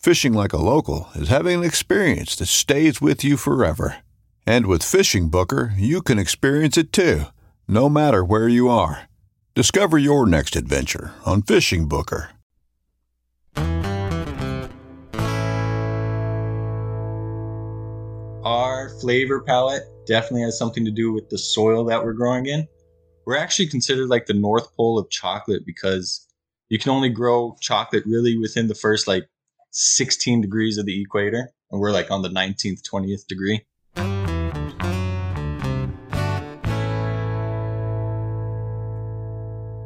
Fishing like a local is having an experience that stays with you forever. And with Fishing Booker, you can experience it too, no matter where you are. Discover your next adventure on Fishing Booker. Our flavor palette definitely has something to do with the soil that we're growing in. We're actually considered like the North Pole of chocolate because you can only grow chocolate really within the first like 16 degrees of the equator, and we're like on the 19th, 20th degree.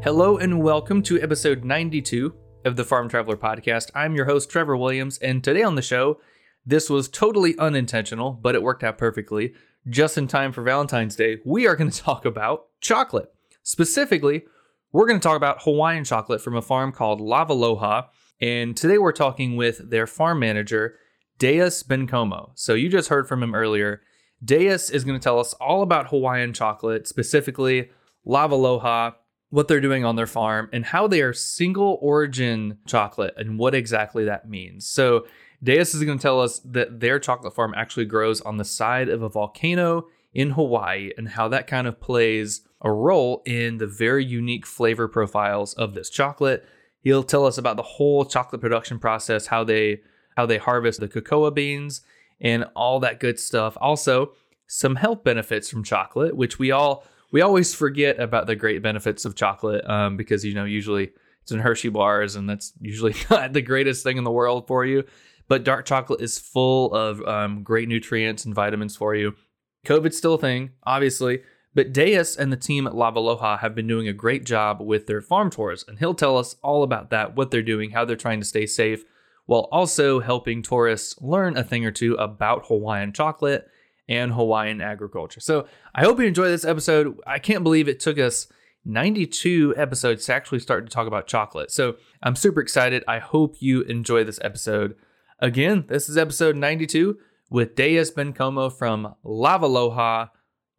Hello and welcome to episode 92 of the Farm Traveler podcast. I'm your host, Trevor Williams, and today on the show, this was totally unintentional, but it worked out perfectly. Just in time for Valentine's Day, we are going to talk about chocolate. Specifically, we're going to talk about Hawaiian chocolate from a farm called Lava Lavaloha. And today we're talking with their farm manager, Deus Bencomo. So you just heard from him earlier. Deus is going to tell us all about Hawaiian chocolate, specifically Lava Lavaloha, what they're doing on their farm, and how they are single origin chocolate and what exactly that means. So, Deus is going to tell us that their chocolate farm actually grows on the side of a volcano in Hawaii and how that kind of plays a role in the very unique flavor profiles of this chocolate. He'll tell us about the whole chocolate production process, how they how they harvest the cocoa beans and all that good stuff. Also, some health benefits from chocolate, which we all we always forget about the great benefits of chocolate um, because you know usually it's in Hershey bars and that's usually not the greatest thing in the world for you. But dark chocolate is full of um, great nutrients and vitamins for you. COVID's still a thing, obviously, but Deus and the team at Lava Lavaloha have been doing a great job with their farm tours, and he'll tell us all about that, what they're doing, how they're trying to stay safe, while also helping tourists learn a thing or two about Hawaiian chocolate and Hawaiian agriculture. So I hope you enjoy this episode. I can't believe it took us 92 episodes to actually start to talk about chocolate. So I'm super excited. I hope you enjoy this episode. Again, this is episode 92 with Deus Bencomo from Lava Lavaloha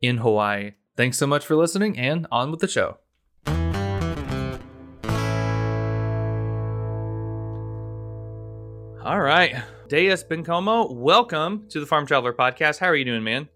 in Hawaii. Thanks so much for listening and on with the show. All right. Deus Bencomo, welcome to the Farm Traveler podcast. How are you doing, man?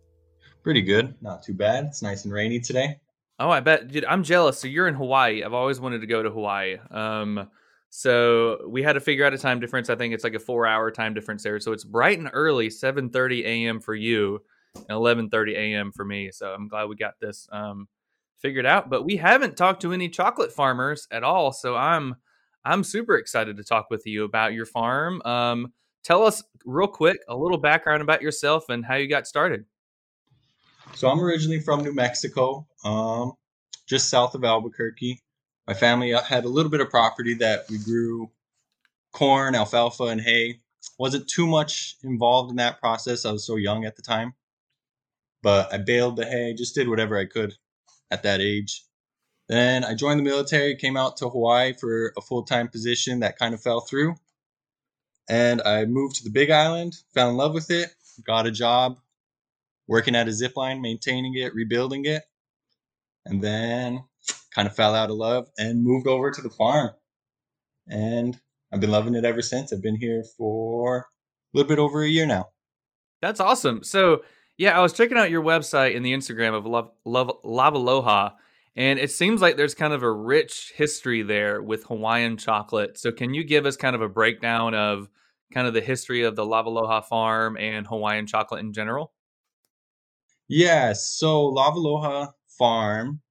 Pretty good. Not too bad. It's nice and rainy today. Oh, I bet. Dude, I'm jealous. So you're in Hawaii. I've always wanted to go to Hawaii. Um, so we had to figure out a time difference. I think it's like a four hour time difference there. So it's bright and early, 7:30 a.m. for you 11:30 a.m. for me. So I'm glad we got this um, figured out. But we haven't talked to any chocolate farmers at all. So I'm I'm super excited to talk with you about your farm. Um, tell us real quick a little background about yourself and how you got started. So I'm originally from New Mexico, um, just south of Albuquerque. My family uh, had a little bit of property that we grew corn, alfalfa, and hay. Wasn't too much involved in that process. I was so young at the time. But I baled the hay, just did whatever I could at that age. Then I joined the military, came out to Hawaii for a full time position that kind of fell through. And I moved to the Big Island, fell in love with it, got a job working at a zip line, maintaining it, rebuilding it, and then kind of fell out of love and moved over to the farm. And I've been loving it ever since. I've been here for a little bit over a year now. That's awesome. So, yeah, I was checking out your website and the Instagram of Love, Love Lavaloha, and it seems like there's kind of a rich history there with Hawaiian chocolate. So, can you give us kind of a breakdown of kind of the history of the Lavaloha farm and Hawaiian chocolate in general? Yeah, so Lavaloha Farm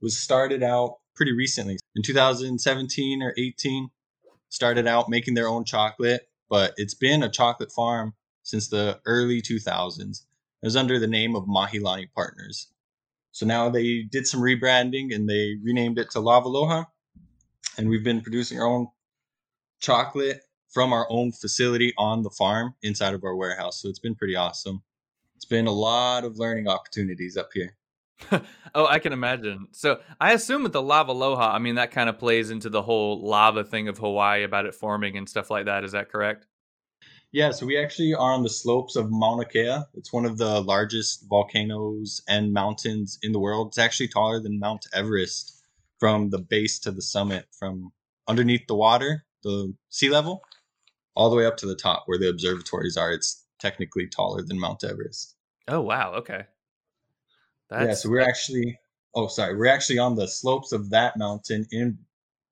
was started out pretty recently in 2017 or 18. Started out making their own chocolate, but it's been a chocolate farm since the early 2000s. It was under the name of Mahilani Partners. So now they did some rebranding and they renamed it to Lavaloha. And we've been producing our own chocolate from our own facility on the farm inside of our warehouse. So it's been pretty awesome. It's been a lot of learning opportunities up here. oh, I can imagine. So I assume with the Lavaloha, I mean that kind of plays into the whole lava thing of Hawaii about it forming and stuff like that. Is that correct? Yeah, so we actually are on the slopes of Mauna Kea. It's one of the largest volcanoes and mountains in the world. It's actually taller than Mount Everest from the base to the summit, from underneath the water, the sea level, all the way up to the top where the observatories are. It's technically taller than Mount Everest. Oh wow, okay. That's, yeah, so we're actually oh sorry, we're actually on the slopes of that mountain in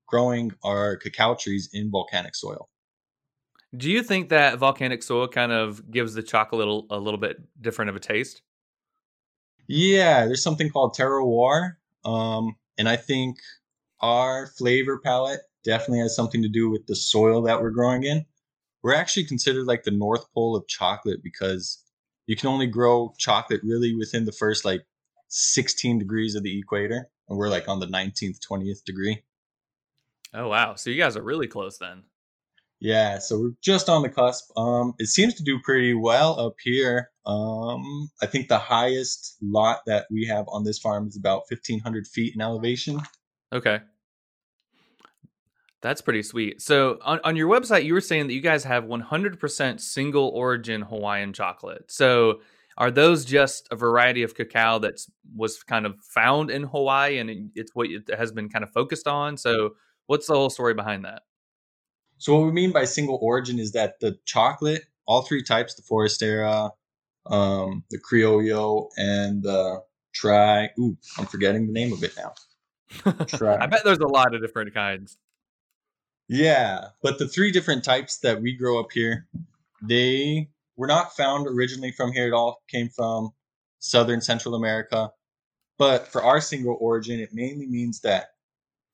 growing our cacao trees in volcanic soil. Do you think that volcanic soil kind of gives the chocolate a little, a little bit different of a taste? Yeah, there's something called terroir, um, and I think our flavor palette definitely has something to do with the soil that we're growing in. We're actually considered like the North Pole of chocolate because you can only grow chocolate really within the first like 16 degrees of the equator, and we're like on the 19th, 20th degree. Oh wow! So you guys are really close then. Yeah, so we're just on the cusp. Um, it seems to do pretty well up here. Um, I think the highest lot that we have on this farm is about 1,500 feet in elevation. Okay. That's pretty sweet. So on, on your website, you were saying that you guys have 100% single origin Hawaiian chocolate. So are those just a variety of cacao that was kind of found in Hawaii and it's what it has been kind of focused on? So what's the whole story behind that? So what we mean by single origin is that the chocolate, all three types, the Forastero, um, the Criollo, and the Tri. Ooh, I'm forgetting the name of it now. Tri. I bet there's a lot of different kinds. Yeah, but the three different types that we grow up here, they were not found originally from here. It all came from southern Central America. But for our single origin, it mainly means that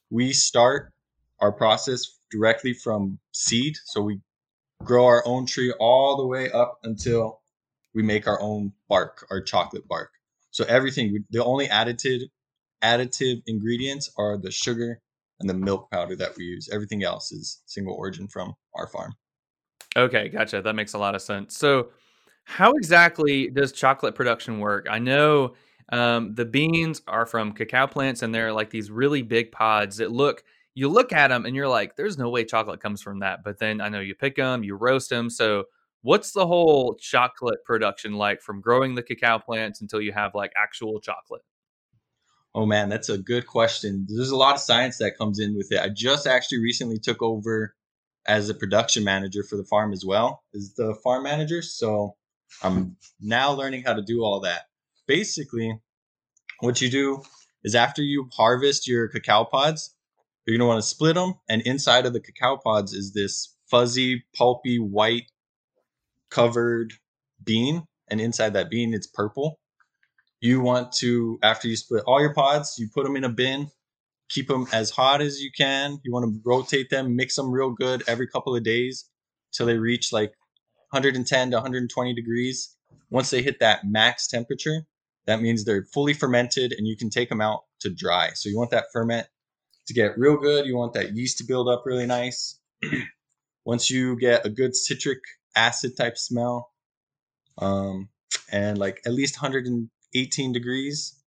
we start our process directly from seed. So we grow our own tree all the way up until we make our own bark, our chocolate bark. So everything, the only additive additive ingredients are the sugar and the milk powder that we use. Everything else is single origin from our farm. Okay, gotcha. That makes a lot of sense. So, how exactly does chocolate production work? I know um, the beans are from cacao plants, and they're like these really big pods that look. You look at them, and you're like, "There's no way chocolate comes from that." But then I know you pick them, you roast them. So, what's the whole chocolate production like from growing the cacao plants until you have like actual chocolate? Oh man, that's a good question. There's a lot of science that comes in with it. I just actually recently took over as a production manager for the farm as well as the farm manager. So I'm now learning how to do all that. Basically, what you do is after you harvest your cacao pods, you're going to want to split them. And inside of the cacao pods is this fuzzy, pulpy, white covered bean. And inside that bean, it's purple. You want to, after you split all your pods, you put them in a bin, keep them as hot as you can. You want to rotate them, mix them real good every couple of days till they reach like 110 to 120 degrees. Once they hit that max temperature, that means they're fully fermented and you can take them out to dry. So you want that ferment to get real good. You want that yeast to build up really nice. Once you get a good citric acid type smell, um, and like at least 118 degrees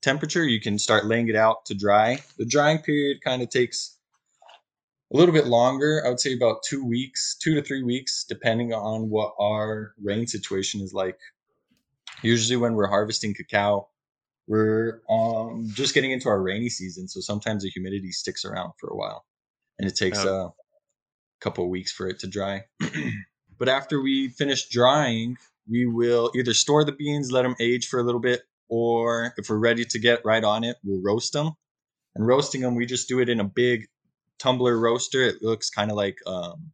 temperature, you can start laying it out to dry. The drying period kind of takes a little bit longer. I would say about two weeks, two to three weeks, depending on what our rain situation is like. Usually, when we're harvesting cacao, we're um, just getting into our rainy season, so sometimes the humidity sticks around for a while, and it takes Oh. a couple of weeks for it to dry. but after we finish drying, we will either store the beans, let them age for a little bit, or if we're ready to get right on it, we'll roast them. And roasting them, we just do it in a big tumbler roaster. It looks kind of like um,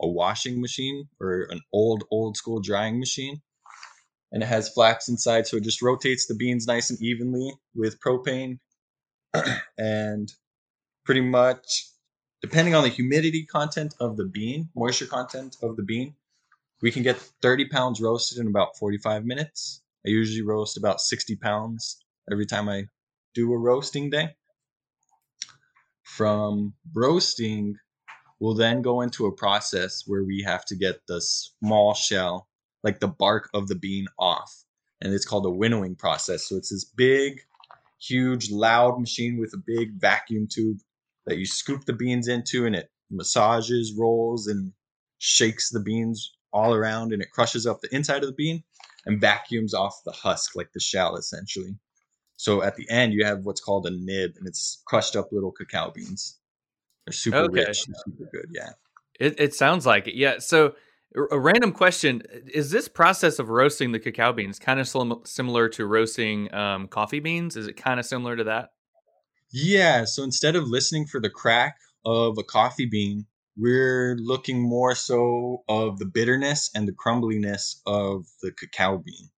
a washing machine or an old, old school drying machine. And it has flaps inside, so it just rotates the beans nice and evenly with propane. and pretty much, depending on the humidity content of the bean, moisture content of the bean, we can get 30 pounds roasted in about 45 minutes. I usually roast about 60 pounds every time I do a roasting day. From roasting, we'll then go into a process where we have to get the small shell, like the bark of the bean, off. And it's called a winnowing process. So it's this big, huge, loud machine with a big vacuum tube that you scoop the beans into, and it massages, rolls, and shakes the beans all around, and it crushes up the inside of the bean and vacuums off the husk, like the shell, essentially. So at the end, you have what's called a nib, and it's crushed up little cacao beans. They're super Okay. rich super good. Yeah. It, it sounds like it. Yeah. So, a random question: Is this process of roasting the cacao beans kind of sim- similar to roasting um, coffee beans? Is it kind of similar to that? Yeah. So instead of listening for the crack of a coffee bean, we're looking more so of the bitterness and the crumbliness of the cacao bean.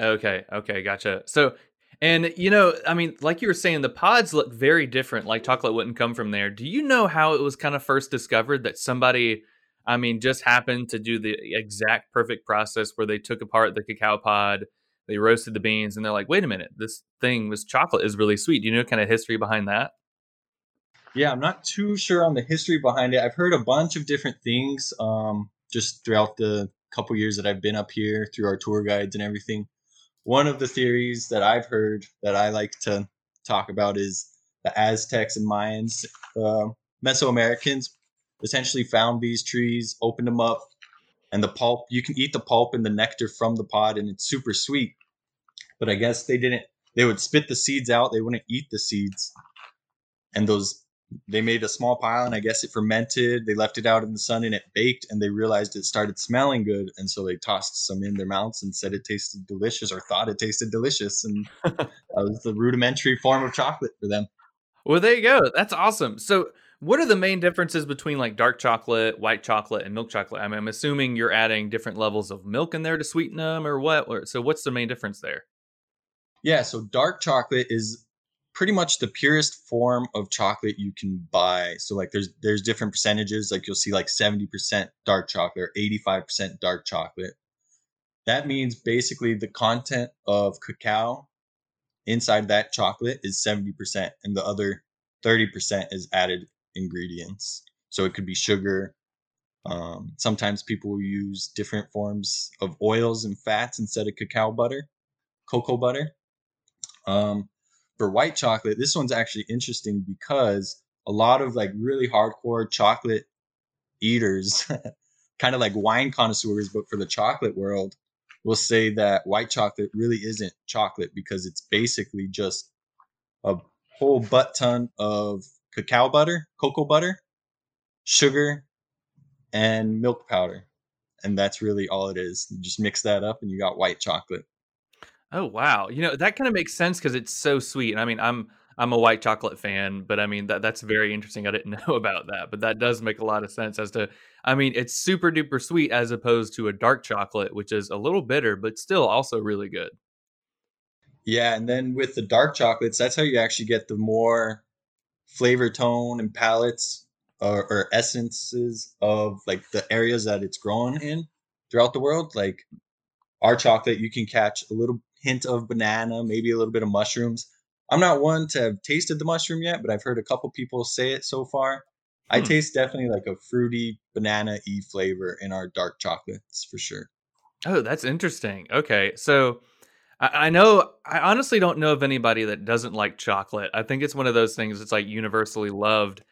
Okay. Okay. Gotcha. So, and you know, I mean, like you were saying, the pods look very different. Like chocolate wouldn't come from there. Do you know how it was kind of first discovered that somebody, I mean, just happened to do the exact perfect process where they took apart the cacao pod, they roasted the beans, and they're like, wait a minute, this thing, this chocolate is really sweet. Do you know kind of history behind that? Yeah, I'm not too sure on the history behind it. I've heard a bunch of different things um, just throughout the couple years that I've been up here through our tour guides and everything. One of the theories that I've heard that I like to talk about is the Aztecs and Mayans, uh, Mesoamericans essentially found these trees, opened them up, and the pulp, you can eat the pulp and the nectar from the pod, and it's super sweet. But I guess they didn't, they would spit the seeds out, they wouldn't eat the seeds. And those they made a small pile and I guess it fermented. They left it out in the sun and it baked and they realized it started smelling good. And so they tossed some in their mouths and said it tasted delicious or thought it tasted delicious. And that was the rudimentary form of chocolate for them. Well, there you go. That's awesome. So, what are the main differences between like dark chocolate, white chocolate, and milk chocolate? I mean, I'm assuming you're adding different levels of milk in there to sweeten them, or what? So, what's the main difference there? Yeah, so dark chocolate is pretty much the purest form of chocolate you can buy. So like there's there's different percentages, like you'll see like 70% dark chocolate or 85% dark chocolate. That means basically the content of cacao inside that chocolate is 70% and the other 30% is added ingredients. So it could be sugar. Um, sometimes people use different forms of oils and fats instead of cacao butter, cocoa butter. Um, for white chocolate, this one's actually interesting because a lot of like really hardcore chocolate eaters, kind of like wine connoisseurs, but for the chocolate world, will say that white chocolate really isn't chocolate because it's basically just a whole butt ton of cacao butter, cocoa butter, sugar, and milk powder. And that's really all it is. You just mix that up and you got white chocolate. Oh wow, you know that kind of makes sense because it's so sweet. And I mean, I'm I'm a white chocolate fan, but I mean that that's very interesting. I didn't know about that, but that does make a lot of sense as to. I mean, it's super duper sweet as opposed to a dark chocolate, which is a little bitter, but still also really good. Yeah, and then with the dark chocolates, that's how you actually get the more flavor tone and palettes or, or essences of like the areas that it's grown in throughout the world. Like our chocolate, you can catch a little hint of banana, maybe a little bit of mushrooms. I'm not one to have tasted the mushroom yet, but I've heard a couple people say it so far. I Hmm. taste definitely like a fruity banana y flavor in our dark chocolates for sure. Oh, that's interesting. Okay, so I, I know I honestly don't know of anybody that doesn't like chocolate. I think it's one of those things that's like universally loved,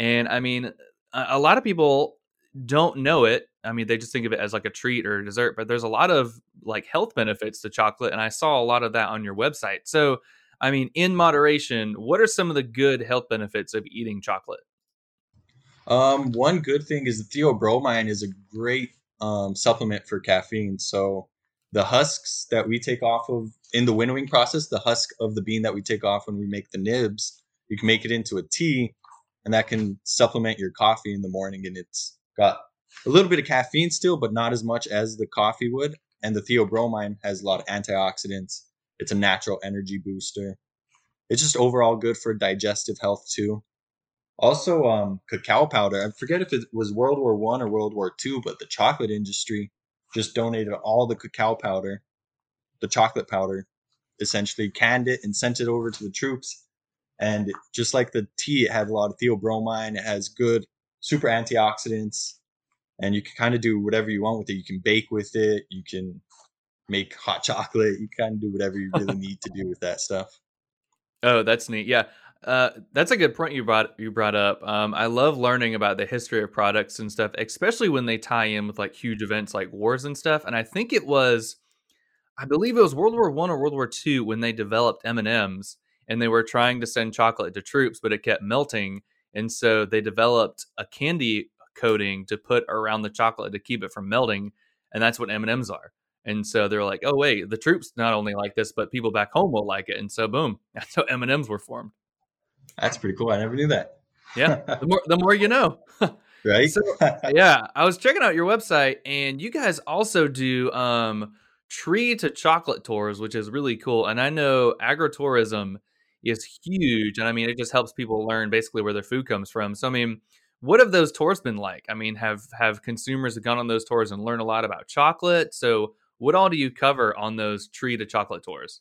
and I mean, a, lot of people don't know it I mean, they just think of it as like a treat or a dessert, but there's a lot of like health benefits to chocolate. And I saw a lot of that on your website. So, I mean, in moderation, what are some of the good health benefits of eating chocolate? Um, one good thing is the theobromine is a great um, supplement for caffeine. So the husks that we take off of in the winnowing process, the husk of the bean that we take off when we make the nibs, you can make it into a tea, and that can supplement your coffee in the morning. And it's got a little bit of caffeine still, but not as much as the coffee would. And the theobromine has a lot of antioxidants. It's a natural energy booster. It's just overall good for digestive health too. Also, um, cacao powder. I forget if it was World War One or World War Two, but the chocolate industry just donated all the cacao powder, the chocolate powder, essentially canned it and sent it over to the troops. And just like the tea, it had a lot of theobromine. It has good super antioxidants, and you can kind of do whatever you want with it. You can bake with it. You can make hot chocolate. You kind of do whatever you really need to do with that stuff. Oh, that's neat. Yeah. Uh, that's a good point you brought you brought up. Um, I love learning about the history of products and stuff, especially when they tie in with like huge events like wars and stuff. And I think it was, I believe it was World War One or World War Two when they developed M and M's, and they were trying to send chocolate to troops, but it kept melting, and so they developed a candy coating to put around the chocolate to keep it from melting, and that's what M and M's are. And so they're like, oh wait, the troops not only like this, but people back home will like it. And so boom, that's how M and M's were formed. That's pretty cool. I never knew that. Yeah, the more the more you know. right? So, yeah, I was checking out your website, and you guys also do um, tree to chocolate tours, which is really cool. And I know agritourism is huge, and I mean it just helps people learn basically where their food comes from. So I mean, what have those tours been like? I mean, have have consumers gone on those tours and learned a lot about chocolate? So what all do you cover on those tree to chocolate tours?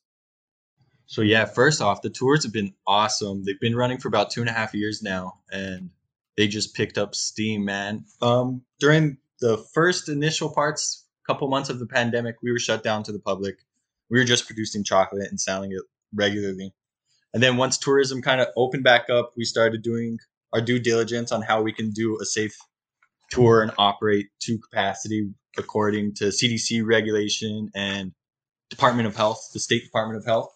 So yeah, first off, the tours have been awesome. They've been running for about two and a half years now, and they just picked up steam, man. Um, during the first initial parts, couple months of the pandemic, we were shut down to the public. We were just producing chocolate and selling it regularly. And then once tourism kind of opened back up, we started doing our due diligence on how we can do a safe tour and operate to capacity according to CDC regulation and Department of Health, the State Department of Health.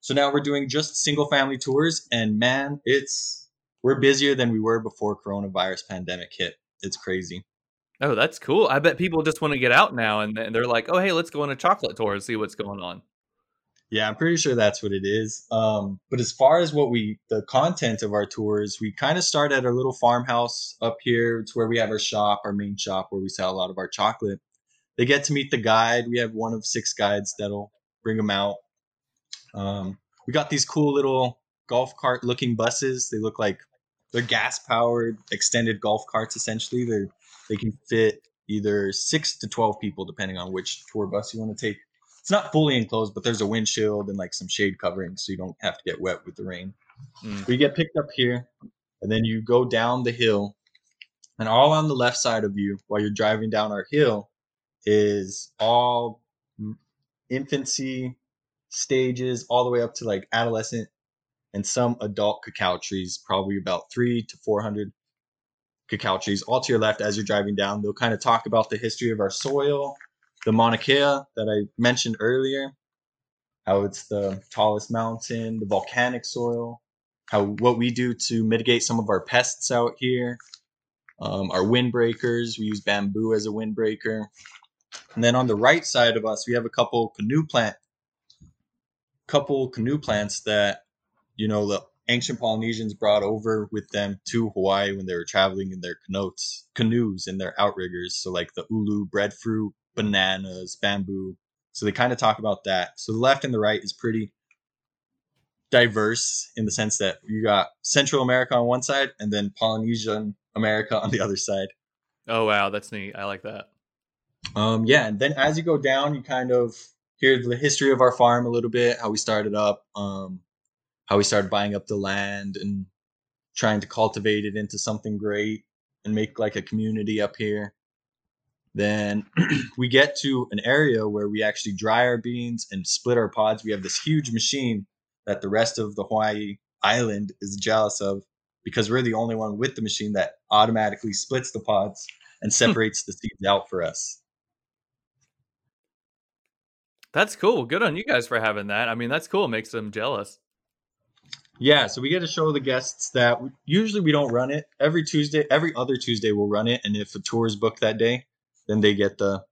So now we're doing just single family tours and man, it's we're busier than we were before coronavirus pandemic hit. It's crazy. Oh, that's cool. I bet people just want to get out now and they're like, "Oh, hey, let's go on a chocolate tour and see what's going on." Yeah, I'm pretty sure that's what it is. Um, but as far as what we, the content of our tours, we kind of start at our little farmhouse up here. It's where we have our shop, our main shop, where we sell a lot of our chocolate. They get to meet the guide. We have one of six guides that'll bring them out. Um, we got these cool little golf cart looking buses. They look like they're gas powered extended golf carts. Essentially, they they can fit either six to twelve people depending on which tour bus you want to take it's not fully enclosed, but there's a windshield and like some shade covering, so you don't have to get wet with the rain. Mm. you get picked up here, and then you go down the hill, and all on the left side of you while you're driving down our hill is all infancy stages, all the way up to like adolescent and some adult cacao trees, probably about three to four hundred cacao trees, all to your left as you're driving down. They'll kind of talk about the history of our soil the Mauna Kea that I mentioned earlier, how it's the tallest mountain, the volcanic soil, how what we do to mitigate some of our pests out here, um, our windbreakers. We use bamboo as a windbreaker. And then on the right side of us, we have a couple canoe plant, couple canoe plants that, you know, the ancient Polynesians brought over with them to Hawaii when they were traveling in their canoes, canoes and their outriggers. So like the ulu breadfruit, bananas, bamboo. So they kind of talk about that. So the left and the right is pretty diverse in the sense that you got Central America on one side and then Polynesian America on the other side. Oh wow, that's neat. I like that. Um, yeah, and then as you go down, you kind of hear the history of our farm a little bit, how we started up, um, how we started buying up the land and trying to cultivate it into something great and make like a community up here. Then we get to an area where we actually dry our beans and split our pods. We have this huge machine that the rest of the Hawaii island is jealous of because we're the only one with the machine that automatically splits the pods and separates the seeds out for us. That's cool. Good on you guys for having that. I mean, that's cool. It makes them jealous. Yeah, so we get to show the guests that we, usually we don't run it every Tuesday. Every other Tuesday we'll run it, and if a tour is booked that day, then they get the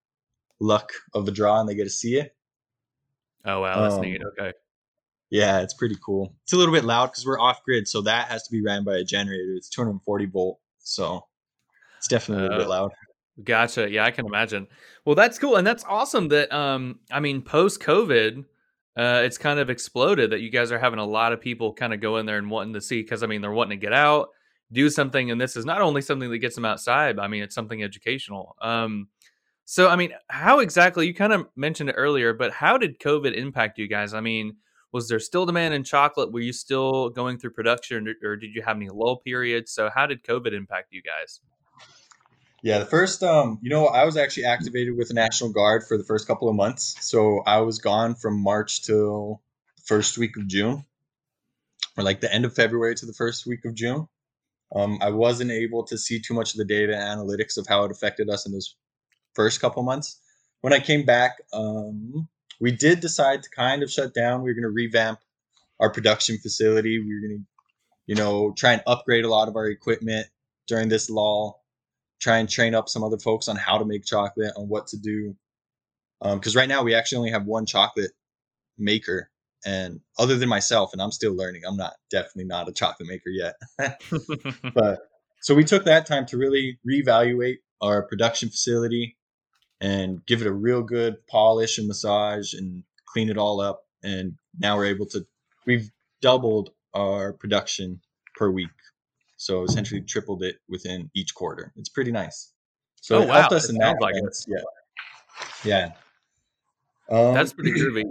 luck of the draw and they get to see it. Oh wow, that's Um, neat. Okay. Yeah, it's pretty cool. It's a little bit loud because we're off grid, so that has to be ran by a generator. It's 240 volt, so it's definitely a little bit Oh. loud. Gotcha. Yeah, I can imagine. Well, that's cool, and that's awesome. That um, I mean, post COVID, uh, it's kind of exploded. That you guys are having a lot of people kind of go in there and wanting to see because I mean, they're wanting to get out, do something, and this is not only something that gets them outside. But I mean, it's something educational. Um, so I mean, how exactly? You kind of mentioned it earlier, but how did COVID impact you guys? I mean, was there still demand in chocolate? Were you still going through production, or, or did you have any lull periods? So how did COVID impact you guys? Yeah, the first, um, you know, I was actually activated with the National Guard for the first couple of months. So I was gone from March till the first week of June, or like the end of February to the first week of June. Um, I wasn't able to see too much of the data analytics of how it affected us in those first couple months. When I came back, um, we did decide to kind of shut down. We were going to revamp our production facility. We were going to, you know, try and upgrade a lot of our equipment during this lull try and train up some other folks on how to make chocolate, on what to do. Um, because right now we actually only have one chocolate maker, and other than myself, and I'm still learning. I'm not definitely not a chocolate maker yet. but so we took that time to really reevaluate our production facility and give it a real good polish and massage and clean it all up. And now we're able to we've doubled our production per week. So essentially tripled it within each quarter. It's pretty nice. So Oh, it helped wow. us It in that like it. Yeah. Yeah. Um, That's pretty groovy.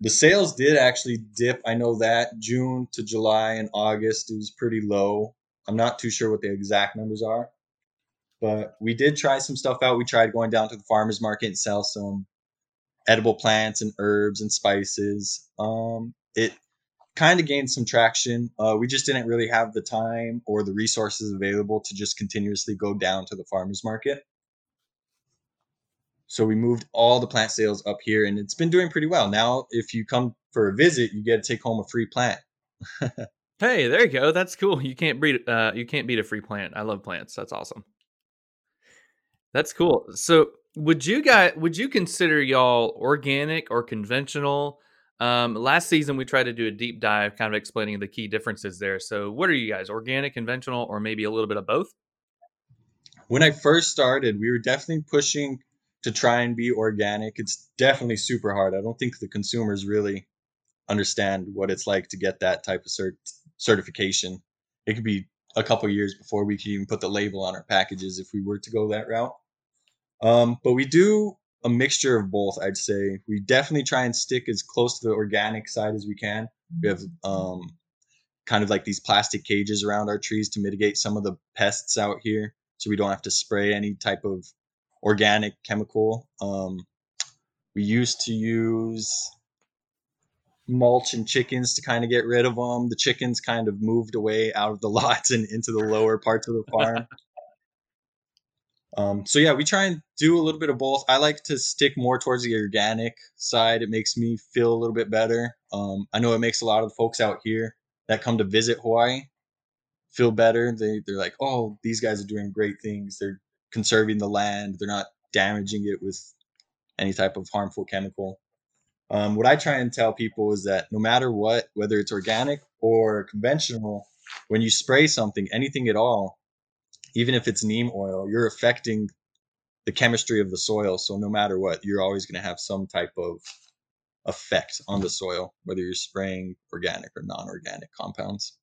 the sales did actually dip. I know that June to July and August it was pretty low. I'm not too sure what the exact numbers are, but we did try some stuff out. We tried going down to the farmers market and sell some edible plants and herbs and spices. Um, it kind of gained some traction. Uh, we just didn't really have the time or the resources available to just continuously go down to the farmers market. So we moved all the plant sales up here, and it's been doing pretty well. Now, if you come for a visit, you get to take home a free plant. Hey, there you go. That's cool. You can't beat uh you can't beat a free plant. I love plants. That's awesome. That's cool. So, would you guys would you consider y'all organic or conventional? Um last season we tried to do a deep dive kind of explaining the key differences there. So, what are you guys? Organic, conventional, or maybe a little bit of both? When I first started, we were definitely pushing to try and be organic. It's definitely super hard. I don't think the consumers really understand what it's like to get that type of cert- certification. It could be a couple years before we could even put the label on our packages if we were to go that route. Um, but we do a mixture of both, I'd say. We definitely try and stick as close to the organic side as we can. We have um, kind of like these plastic cages around our trees to mitigate some of the pests out here so we don't have to spray any type of organic chemical. Um, we used to use mulch and chickens to kind of get rid of them. The chickens kind of moved away out of the lots and into the lower parts of the farm. Um, so yeah, we try and do a little bit of both. I like to stick more towards the organic side. It makes me feel a little bit better. Um, I know it makes a lot of the folks out here that come to visit Hawaii feel better. They they're like, oh, these guys are doing great things. They're conserving the land. They're not damaging it with any type of harmful chemical. Um, what I try and tell people is that no matter what, whether it's organic or conventional, when you spray something, anything at all, even if it's neem oil, you're affecting the chemistry of the soil. So no matter what, you're always going to have some type of effect on the soil, whether you're spraying organic or non-organic compounds.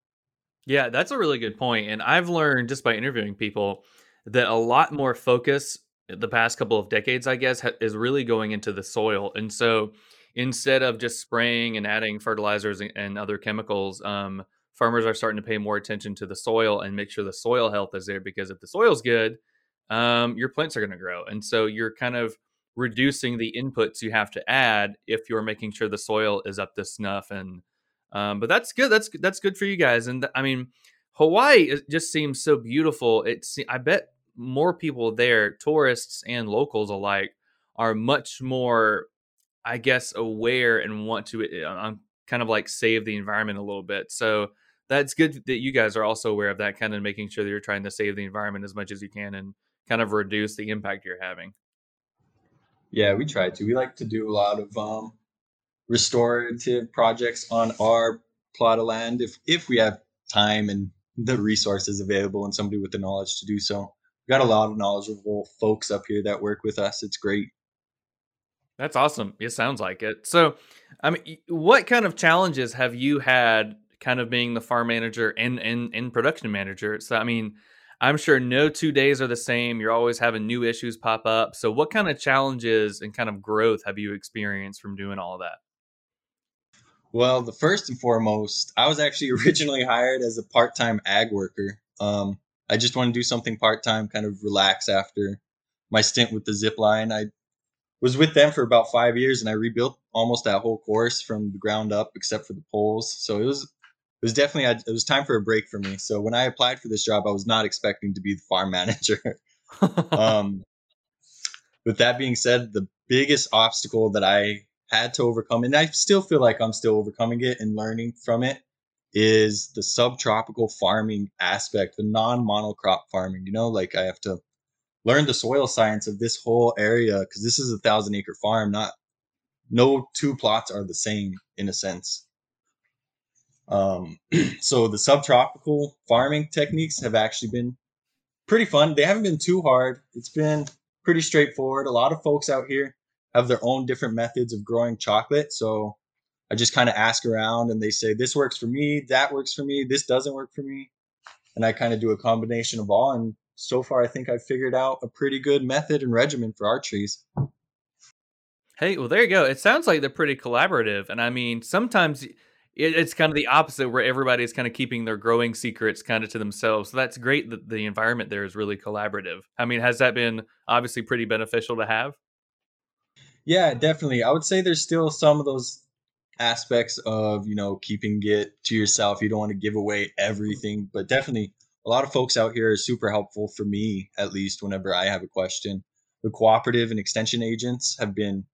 Yeah, that's a really good point. And I've learned just by interviewing people that a lot more focus the past couple of decades, I guess, ha- is really going into the soil. And so instead of just spraying and adding fertilizers and, and other chemicals, um, farmers are starting to pay more attention to the soil and make sure the soil health is there because if the soil's good, um, your plants are going to grow. And so you're kind of reducing the inputs you have to add if you're making sure the soil is up to snuff and um, but that's good. That's that's good for you guys. And th- I mean, Hawaii just seems so beautiful. It's I bet more people there, tourists and locals alike, are much more, I guess, aware and want to uh, kind of like save the environment a little bit. So that's good that you guys are also aware of that, kind of making sure that you're trying to save the environment as much as you can and kind of reduce the impact you're having. Yeah, we try to. We like to do a lot of um, restorative projects on our plot of land if if we have time and the resources available and somebody with the knowledge to do so. We've got a lot of knowledgeable folks up here that work with us. It's great. That's awesome. It sounds like it. So, I mean, what kind of challenges have you had kind of being the farm manager and and, and production manager? So, I mean, I'm sure no two days are the same. You're always having new issues pop up. So, what kind of challenges and kind of growth have you experienced from doing all that? Well, the first and foremost, I was actually originally hired as a part time ag worker. Um, I just want to do something part time, kind of relax after my stint with the zip line. I was with them for about five years and I rebuilt almost that whole course from the ground up, except for the poles. So it was was definitely it was time for a break for me. So when I applied for this job, I was not expecting to be the farm manager. um, with that being said, the biggest obstacle that I had to overcome, and I still feel like I'm still overcoming it and learning from it, is the subtropical farming aspect, the non monocrop farming. You know, like I have to learn the soil science of this whole area because this is a thousand acre farm, not no two plots are the same in a sense. Um, so the subtropical farming techniques have actually been pretty fun. They haven't been too hard. It's been pretty straightforward. A lot of folks out here have their own different methods of growing chocolate. So I just kind of ask around and they say, this works for me, that works for me, this doesn't work for me. And I kind of do a combination of all. And so far, I think I've figured out a pretty good method and regimen for our trees. Hey, well, there you go. It sounds like they're pretty collaborative. And I mean, sometimes it's kind of the opposite where everybody's kind of keeping their growing secrets kind of to themselves. So that's great that the environment there is really collaborative. I mean, has that been obviously pretty beneficial to have? Yeah, definitely. I would say there's still some of those aspects of, you know, keeping it to yourself. You don't want to give away everything, but definitely a lot of folks out here are super helpful for me, at least whenever I have a question. The cooperative and extension agents have been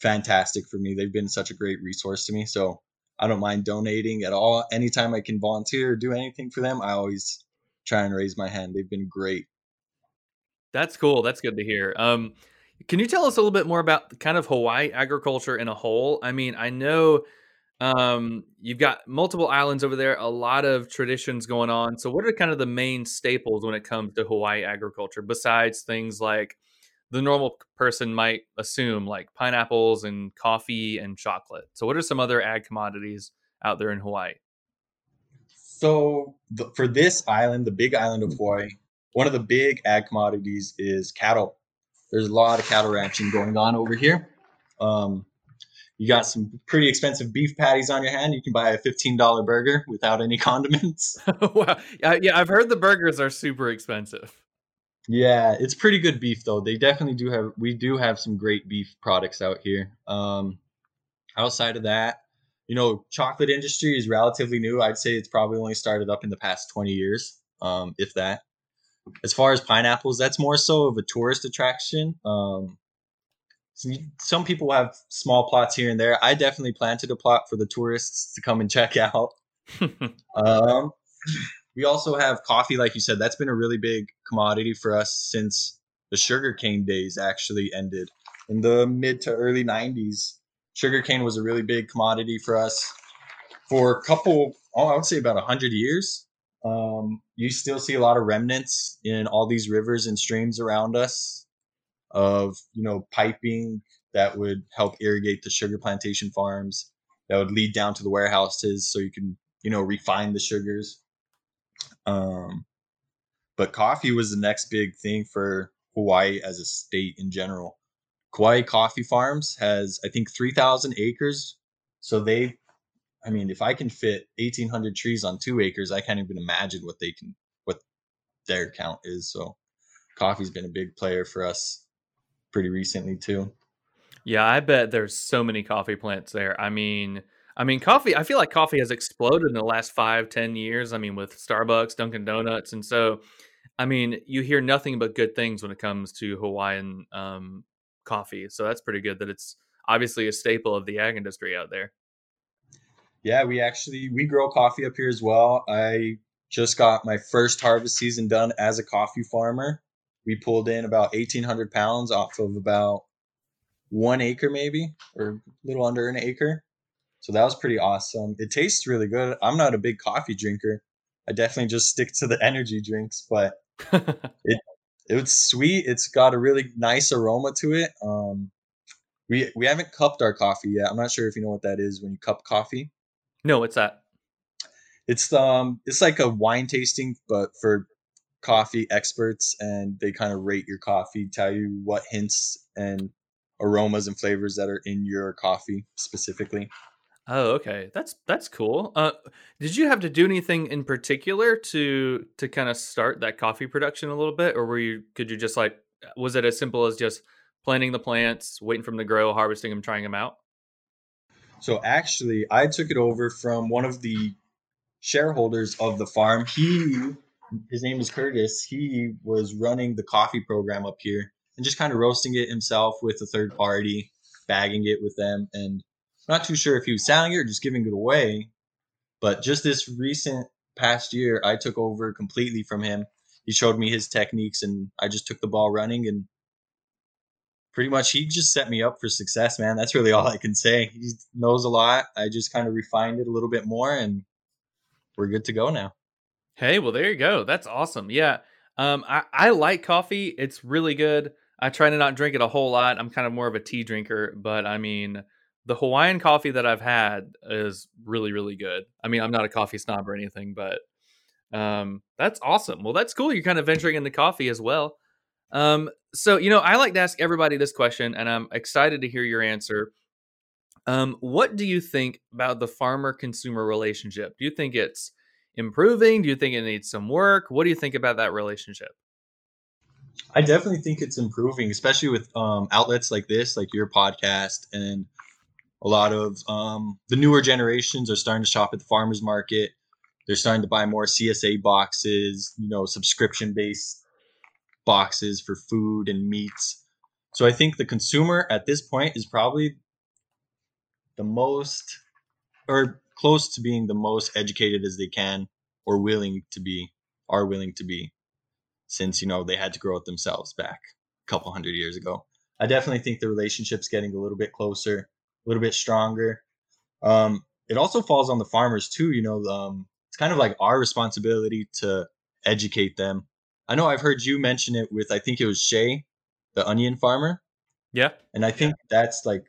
fantastic for me. They've been such a great resource to me. So I don't mind donating at all. Anytime I can volunteer or do anything for them, I always try and raise my hand. They've been great. That's cool. That's good to hear. Um, can you tell us a little bit more about kind of Hawaii agriculture in a whole? I mean, I know um, you've got multiple islands over there, a lot of traditions going on. So, what are kind of the main staples when it comes to Hawaii agriculture besides things like the normal person might assume, like pineapples and coffee and chocolate? So, what are some other ag commodities out there in Hawaii? So, the, for this island, the big island of Hawaii, one of the big ag commodities is cattle there's a lot of cattle ranching going on over here. Um, you got some pretty expensive beef patties on your hand. You can buy a $15 burger without any condiments. wow. Yeah, I've heard the burgers are super expensive. Yeah, it's pretty good beef though. They definitely do have we do have some great beef products out here. Um, outside of that, you know, chocolate industry is relatively new. I'd say it's probably only started up in the past 20 years, um, if that as far as pineapples, that's more so of a tourist attraction. Um, some people have small plots here and there. I definitely planted a plot for the tourists to come and check out. um, we also have coffee, like you said. That's been a really big commodity for us since the sugarcane days actually ended in the mid to early 90s. Sugarcane was a really big commodity for us for a couple, oh, I would say about 100 years. Um, you still see a lot of remnants in all these rivers and streams around us of you know piping that would help irrigate the sugar plantation farms that would lead down to the warehouses so you can you know refine the sugars um, but coffee was the next big thing for hawaii as a state in general kauai coffee farms has i think 3000 acres so they I mean, if I can fit 1,800 trees on two acres, I can't even imagine what they can, what their count is. So, coffee's been a big player for us pretty recently too. Yeah, I bet there's so many coffee plants there. I mean, I mean, coffee. I feel like coffee has exploded in the last five, ten years. I mean, with Starbucks, Dunkin' Donuts, and so I mean, you hear nothing but good things when it comes to Hawaiian um, coffee. So that's pretty good that it's obviously a staple of the ag industry out there. Yeah, we actually we grow coffee up here as well. I just got my first harvest season done as a coffee farmer. We pulled in about 1,800 pounds off of about one acre, maybe, or a little under an acre. So that was pretty awesome. It tastes really good. I'm not a big coffee drinker. I definitely just stick to the energy drinks, but it it's sweet. It's got a really nice aroma to it. Um, we we haven't cupped our coffee yet. I'm not sure if you know what that is when you cup coffee. No, what's that? It's um it's like a wine tasting, but for coffee experts, and they kind of rate your coffee, tell you what hints and aromas and flavors that are in your coffee specifically. Oh, okay. That's that's cool. Uh, did you have to do anything in particular to to kind of start that coffee production a little bit, or were you could you just like was it as simple as just planting the plants, waiting for them to grow, harvesting them, trying them out? So actually, I took it over from one of the shareholders of the farm. He his name is Curtis. He was running the coffee program up here and just kind of roasting it himself with a third party, bagging it with them and not too sure if he was selling it or just giving it away. But just this recent past year, I took over completely from him. He showed me his techniques, and I just took the ball running. And pretty much, he just set me up for success, man. That's really all I can say. He knows a lot. I just kind of refined it a little bit more, and we're good to go now. Hey, well, there you go. That's awesome. Yeah. Um, I, I like coffee. It's really good. I try to not drink it a whole lot. I'm kind of more of a tea drinker, but I mean, the Hawaiian coffee that I've had is really, really good. I mean, I'm not a coffee snob or anything, but um, that's awesome. Well, that's cool. You're kind of venturing into coffee as well. Um, so, you know, I like to ask everybody this question, and I'm excited to hear your answer. Um, what do you think about the farmer consumer relationship? Do you think it's improving? Do you think it needs some work? What do you think about that relationship? I definitely think it's improving, especially with um, outlets like this, like your podcast and a lot of um, the newer generations are starting to shop at the farmers market. They're starting to buy more CSA boxes, you know, subscription based boxes for food and meats. So I think the consumer at this point is probably the most or close to being the most educated as they can or willing to be are willing to be since you know they had to grow it themselves back a couple hundred years ago. I definitely think the relationship's getting a little bit closer little bit stronger. Um, it also falls on the farmers too. You know, um, it's kind of like our responsibility to educate them. I know I've heard you mention it with I think it was Shay, the onion farmer. Yeah, and I think that's like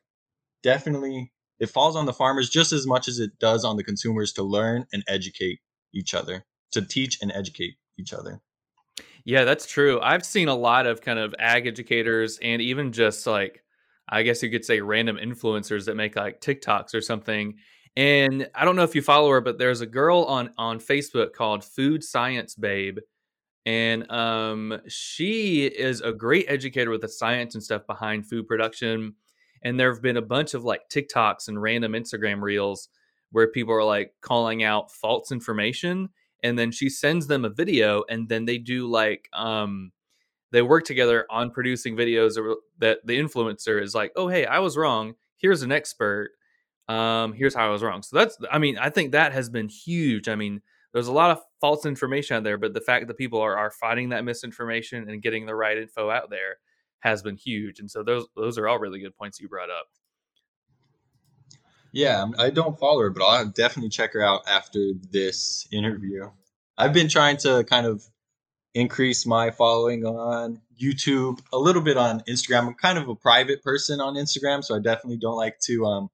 definitely it falls on the farmers just as much as it does on the consumers to learn and educate each other, to teach and educate each other. Yeah, that's true. I've seen a lot of kind of ag educators and even just like I guess you could say random influencers that make like TikToks or something. And I don't know if you follow her, but there's a girl on on Facebook called Food Science Babe, and um, she is a great educator with the science and stuff behind food production. And there have been a bunch of like TikToks and random Instagram reels where people are like calling out false information, and then she sends them a video, and then they do like um they work together on producing videos that the influencer is like, oh, hey, I was wrong. Here's an expert. Um, here's how I was wrong. So that's, I mean, I think that has been huge. I mean, there's a lot of false information out there, but the fact that people are, are fighting that misinformation and getting the right info out there has been huge. And so those those are all really good points you brought up. Yeah, I don't follow her, but I'll definitely check her out after this interview. I've been trying to kind of increase my following on YouTube, a little bit on Instagram. I'm kind of a private person on Instagram, so I definitely don't like to um,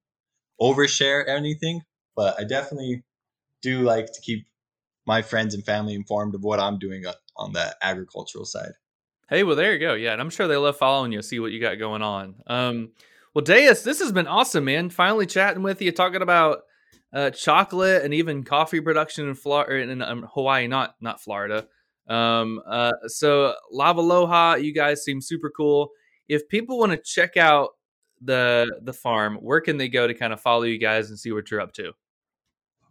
overshare anything, but I definitely do like to keep my friends and family informed of what I'm doing on the agricultural side. Hey, well, there you go. Yeah, and I'm sure they love following you, see what you got going on. Um, well, Deus, this has been awesome, man. Finally chatting with you, talking about uh, chocolate and even coffee production in Florida, in um, Hawaii, not not Florida. Um, uh, so Lavaloha, you guys seem super cool. If people want to check out the the farm, where can they go to kind of follow you guys and see what you're up to?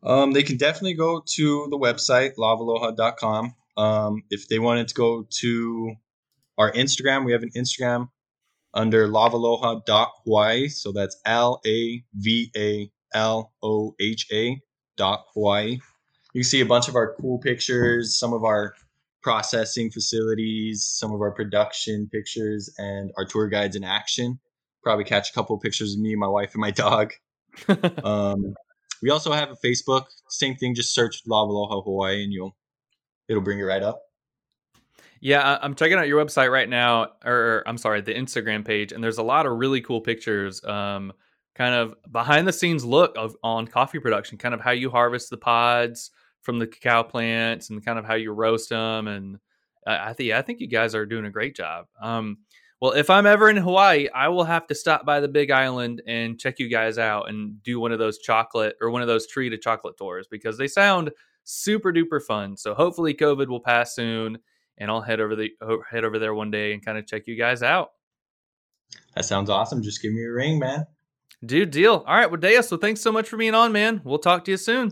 Um, they can definitely go to the website lavaloha.com. Um, if they wanted to go to our Instagram, we have an Instagram under lavaloha.hawaii. So that's L A V A L O H A dot Hawaii. You can see a bunch of our cool pictures, some of our processing facilities, some of our production pictures, and our tour guides in action. Probably catch a couple of pictures of me, my wife, and my dog. um, we also have a Facebook. Same thing. Just search Lavaloha Hawaii, and you'll it'll bring you right up. Yeah, I'm checking out your website right now, or I'm sorry, the Instagram page, and there's a lot of really cool pictures. Um, kind of behind the scenes look of on coffee production, kind of how you harvest the pods from the cacao plants, and kind of how you roast them. And I, I think I think you guys are doing a great job. Um, well, if I'm ever in Hawaii, I will have to stop by the Big Island and check you guys out and do one of those chocolate or one of those tree to chocolate tours because they sound super duper fun. So hopefully COVID will pass soon and I'll head over the head over there one day and kind of check you guys out. That sounds awesome. Just give me a ring, man. Dude, deal. All right, well, Dea, so thanks so much for being on, man. We'll talk to you soon.